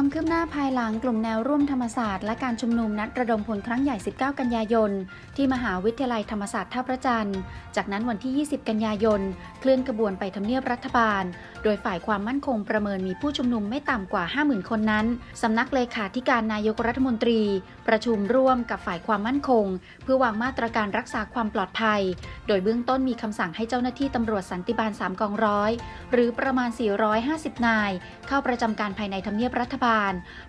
ความคืบหน้าภายหลังกลุ่มแนวร่วมธรรมศาสตร์และการชุมนุมนัดระดมพลครั้งใหญ่ 19 กันยายน ที่มหาวิทยาลัยธรรมศาสตร์ท่าพระจันทร์ จากนั้นวันที่ 20 กันยายน เคลื่อนกระบวนไปทำเนียบรัฐบาล โดยฝ่ายความมั่นคงประเมินมีผู้ชุมนุมไม่ต่ำกว่า 50,000 คนนั้น สำนักเลขาธิการนายกรัฐมนตรี ประชุมร่วมกับฝ่ายความมั่นคง เพื่อวางมาตรการรักษาความปลอดภัย โดยเบื้องต้นมีคำสั่งให้เจ้าหน้าที่ตำรวจสันติบาล3กองร้อยหรือประมาณ 450 นาย เข้าประจำการภายในทำเนียบรัฐบาล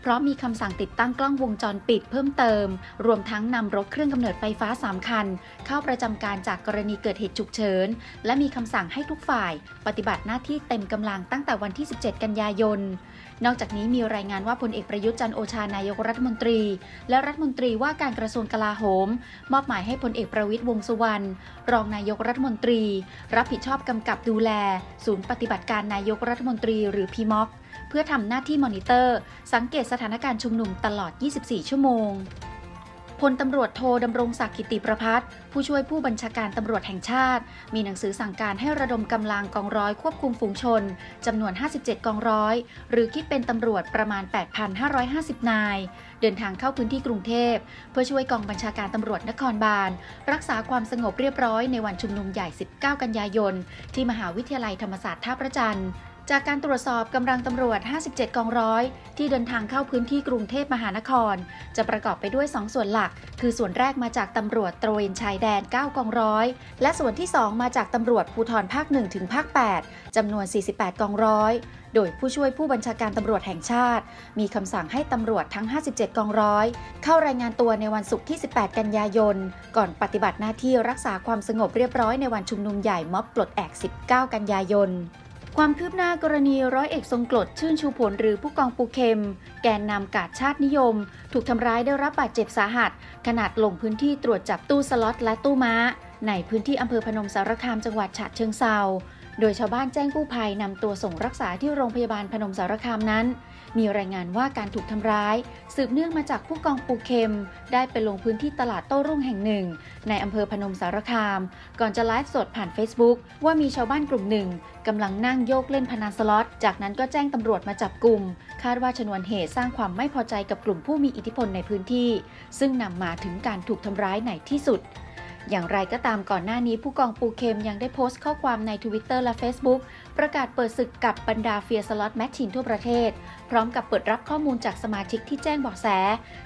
เพราะมีคำสั่งติดตั้งกล้องวงจรปิดเพิ่มเติม รวมทั้งนำรถเครื่องกำเนิดไฟฟ้า 3 คัน เข้าประจำการจากกรณีเกิดเหตุฉุกเฉิน และมีคำสั่งให้ทุกฝ่าย ปฏิบัติหน้าที่เต็มกำลังตั้งแต่วันที่ 17 กันยายน นอกจากนี้มีรายงานว่าพลเอกประยุทธ์จันโอชานายกรัฐมนตรี และรัฐมนตรีว่าการกระทรวงกลาโหม มอบหมายให้พลเอกประวิทย์วงสุวรรณรองนายกรัฐมนตรี รับผิดชอบกำกับดูแล ศูนย์ปฏิบัติการนายกรัฐมนตรีหรือพีม็อก เพื่อทำหน้าที่มอนิเตอร์ สังเกตสถานการณ์ชุมนุมตลอด 24 ชั่วโมงพลตำรวจโทดำรงศักดิ์กิติประพัฒผู้ช่วยผู้บัญชาการตำรวจแห่งชาติ มีหนังสือสั่งการให้ระดมกำลังกองร้อยควบคุมฝูงชนจำนวน 57 กองร้อย หรือคิดเป็นตำรวจประมาณ 8,550 นาย เดินทางเข้าพื้นที่กรุงเทพ เพื่อช่วยกองบัญชาการตำรวจนครบาล รักษาความสงบเรียบร้อยในวันชุมนุมใหญ่ 19 กันยายน ที่มหาวิทยาลัยธรรมศาสตร์ท่าพระจันทร์ จากการตรวจสอบกำลังตำรวจ 57 กองร้อย ที่เดินทางเข้าพื้นที่กรุงเทพมหานคร จะประกอบไปด้วย 2 ส่วนหลัก คือส่วนแรกมาจากตำรวจตระเวนชายแดน 9 กองร้อย และส่วนที่ 2 มาจากตำรวจภูธรภาค 1 ถึงภาค 8 จำนวน 48 กองร้อย โดยผู้ช่วยผู้บัญชาการตำรวจแห่งชาติ มีคำสั่งให้ตำรวจทั้ง 57 กองร้อย เข้ารายงานตัวในวันศุกร์ที่ 18 กันยายน ก่อนปฏิบัติหน้าที่รักษาความสงบเรียบร้อยในวันชุมนุมใหญ่ม็อบปลดแอก 19 กันยายน ความคืบหน้ากรณีร้อยเอกทรงกรดชื่นชูผลหรือผู้กองปูเข็ม แกนนำกาดชาตินิยม ถูกทำร้ายได้รับบาดเจ็บสาหัส ขนาดลงพื้นที่ตรวจจับตู้สล็อตและตู้ม้า ในพื้นที่อำเภอพนมสารคามจังหวัดฉะเชิงเซาโดยชาวบ้านแจ้งกู้ภัยนำตัวส่งรักษาที่โรงพยาบาลพนมสารคามนั้น มีรายงานว่าการถูกทำร้าย สืบเนื่องมาจากผู้กองปูเข็ม ได้ไปลงพื้นที่ตลาดโต้รุ่งแห่งหนึ่ง ในอำเภอพนมสารคาม ก่อนจะไลฟ์สดผ่าน Facebook ว่ามีชาวบ้านกลุ่มหนึ่งกำลังนั่งโยกเล่นพนันสล็อต จากนั้นก็แจ้งตำรวจมาจับกลุ่ม คาดว่าชนวนเหตุสร้างความไม่พอใจกับกลุ่มผู้มีอิทธิพลในพื้นที่ ซึ่งนำมาถึงการถูกทำร้ายในที่สุด อย่างไรก็ตามก่อนหน้านี้ผู้กองปูเคมยังได้โพสต์ข้อความใน Twitter และ Facebook ประกาศเปิดศึกกับบรรดาเสี่ยสล็อตแมชชีนทั่วประเทศ พร้อมกับเปิดรับข้อมูลจากสมาชิกที่แจ้งเบาะแส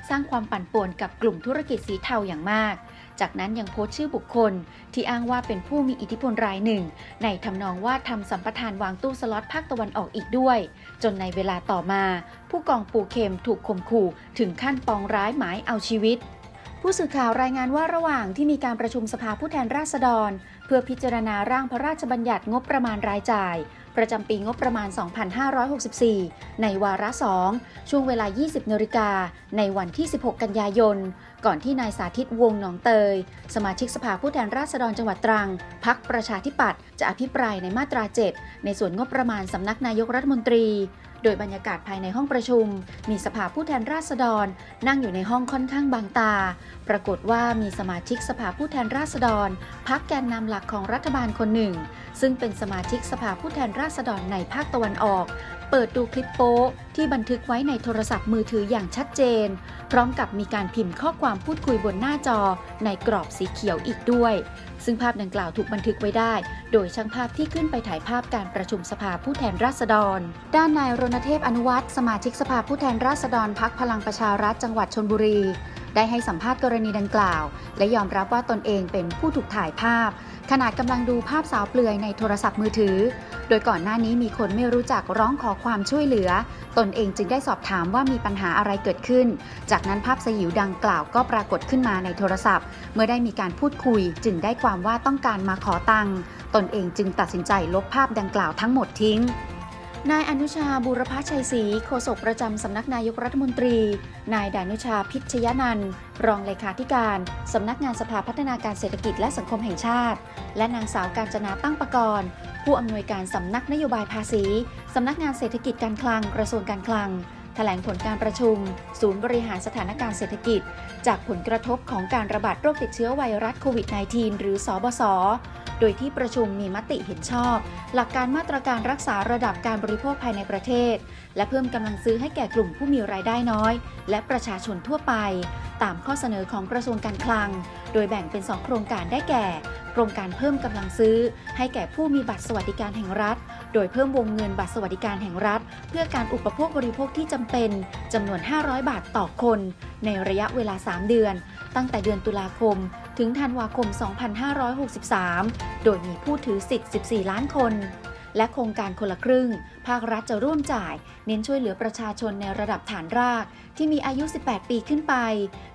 สร้างความปั่นป่วนกับกลุ่มธุรกิจสีเทาอย่างมาก จากนั้นยังโพสต์ชื่อบุคคล ที่อ้างว่าเป็นผู้มีอิทธิพลรายหนึ่ง ในทำนองว่าทำสัมปทานวางตู้สล็อตภาคตะวันออกอีกด้วย จนในเวลาต่อมา ผู้กองปูเคมถูกข่มขู่ถึงขั้นปองร้ายหมายเอาชีวิต ผู้สื่อข่าวรายงานว่าระหว่างที่มีการประชุมสภาผู้แทนราษฎร เพื่อพิจารณาร่างพระราชบัญญัติงบประมาณรายจ่าย ประจำปีงบประมาณ 2564 ในวาระสองช่วงเวลา 20นาฬิกาในวันที่ 16 กันยายน ก่อนที่นายสาธิตวงหนองเตย สมาชิกสภาผู้แทนราษฎรจังหวัดตรังพักประชาธิปัตย์จะอภิปรายในมาตรา 7 ในส่วนงบประมาณสำนักนายกรัฐมนตรี โดยบรรยากาศภายในห้องประชุม มีสภาผู้แทนราษฎร นั่งอยู่ในห้องค่อนข้างบางตา ปรากฏว่ามีสมาชิกสภาผู้แทนราษฎรพักแกนนำหลักของรัฐบาลคนหนึ่ง ซึ่งเป็นสมาชิกสภาผู้แทนราษฎรในภาคตะวันออก เปิดดูคลิปโป๊ที่บันทึกไว้ในโทรศัพท์มือถืออย่างชัดเจน พร้อมกับมีการพิมพ์ข้อความพูดคุยบนหน้าจอในกรอบสีเขียวอีกด้วย ซึ่งภาพดังกล่าวถูกบันทึกไว้ได้ โดยช่างภาพที่ขึ้นไปถ่ายภาพการประชุมสภาผู้แทนราษฎร ด้านนายรณเทพอนุวัตรสมาชิกสภาผู้แทนราษฎรพักพลังประชารัฐจังหวัดชนบุรีได้ให้สัมภาษณ์กรณีดังกล่าว และยอมรับว่าตนเองเป็นผู้ถูกถ่ายภาพ ขณะกำลังดูภาพสาวเปลือยในโทรศัพท์มือถือ โดยก่อนหน้านี้มีคนไม่รู้จักร้องขอความช่วยเหลือ ตนเองจึงได้สอบถามว่ามีปัญหาอะไรเกิดขึ้น จากนั้นภาพสยิวดังกล่าวก็ปรากฏขึ้นมาในโทรศัพท์ เมื่อได้มีการพูดคุย จึงได้ความว่าต้องการมาขอตังค์ ตนเองจึงตัดสินใจลบภาพดังกล่าวทั้งหมดทิ้ง นายอนุชาบุรพชัยศรีโฆษกประจำสำนักนายกรัฐมนตรี นายดานุชาพิชยนันท์รองเลขาธิการสำนักงานสภาพัฒนาการเศรษฐกิจและสังคมแห่งชาติ และนางสาวการจนาตั้งประกรณ์ผู้อำนวยการสำนักนโยบายภาษีสำนักงานเศรษฐกิจการคลังกระทรวงการคลัง แถลงผลการประชุม ศูนย์บริหารสถานการณ์เศรษฐกิจ จากผลกระทบของการระบาดโรคติดเชื้อไวรัสโควิด -19 หรือสอบศโดยที่ประชุมมีมติเห็นชอบ หลักการมาตรการรักษาระดับการบริโภคภายในประเทศ และเพิ่มกำลังซื้อให้แก่กลุ่มผู้มีรายได้น้อย และประชาชนทั่วไป ตามข้อเสนอของกระทรวงการคลัง โดยแบ่งเป็น 2 โครงการได้แก่ โครงการเพิ่มกำลังซื้อ ให้แก่ผู้มีบัตรสวัสดิการแห่งรัฐ โดยเพิ่มวงเงินบัตรสวัสดิการแห่งรัฐ เพื่อการอุปโภคบริโภคที่จำเป็นจำนวน 500 บาทต่อคน ในระยะเวลา 3 เดือน ตั้งแต่เดือนตุลาคม ถึงธันวาคม 2563 โดยมีผู้ถือสิทธิ์ 14 ล้านคน และโครงการคนละครึ่ง ภาครัฐจะร่วมจ่าย เน้นช่วยเหลือประชาชนในระดับฐานราก ที่มีอายุ 18 ปีขึ้นไป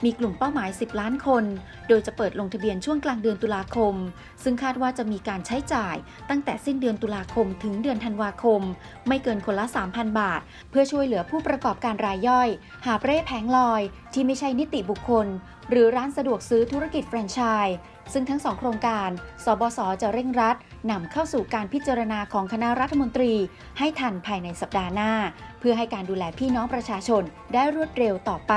มีกลุ่มเป้าหมาย 10 ล้านคน โดยจะเปิดลงทะเบียนช่วงกลางเดือนตุลาคม ซึ่งคาดว่าจะมีการใช้จ่าย ตั้งแต่สิ้นเดือนตุลาคมถึงเดือนธันวาคม ไม่เกินคนละ 3,000 บาท เพื่อช่วยเหลือผู้ประกอบการรายย่อย หาเร่แผงลอย ที่ไม่ใช่นิติบุคคล หรือร้านสะดวกซื้อธุรกิจแฟรนไชส์ ซึ่งทั้งสองโครงการ สบสจะเร่งรัดนำเข้าสู่การพิจารณาของคณะรัฐมนตรี ให้ทันภายในสัปดาห์หน้า เพื่อให้การดูแลพี่น้องประชาชนได้รวดเร็วต่อไป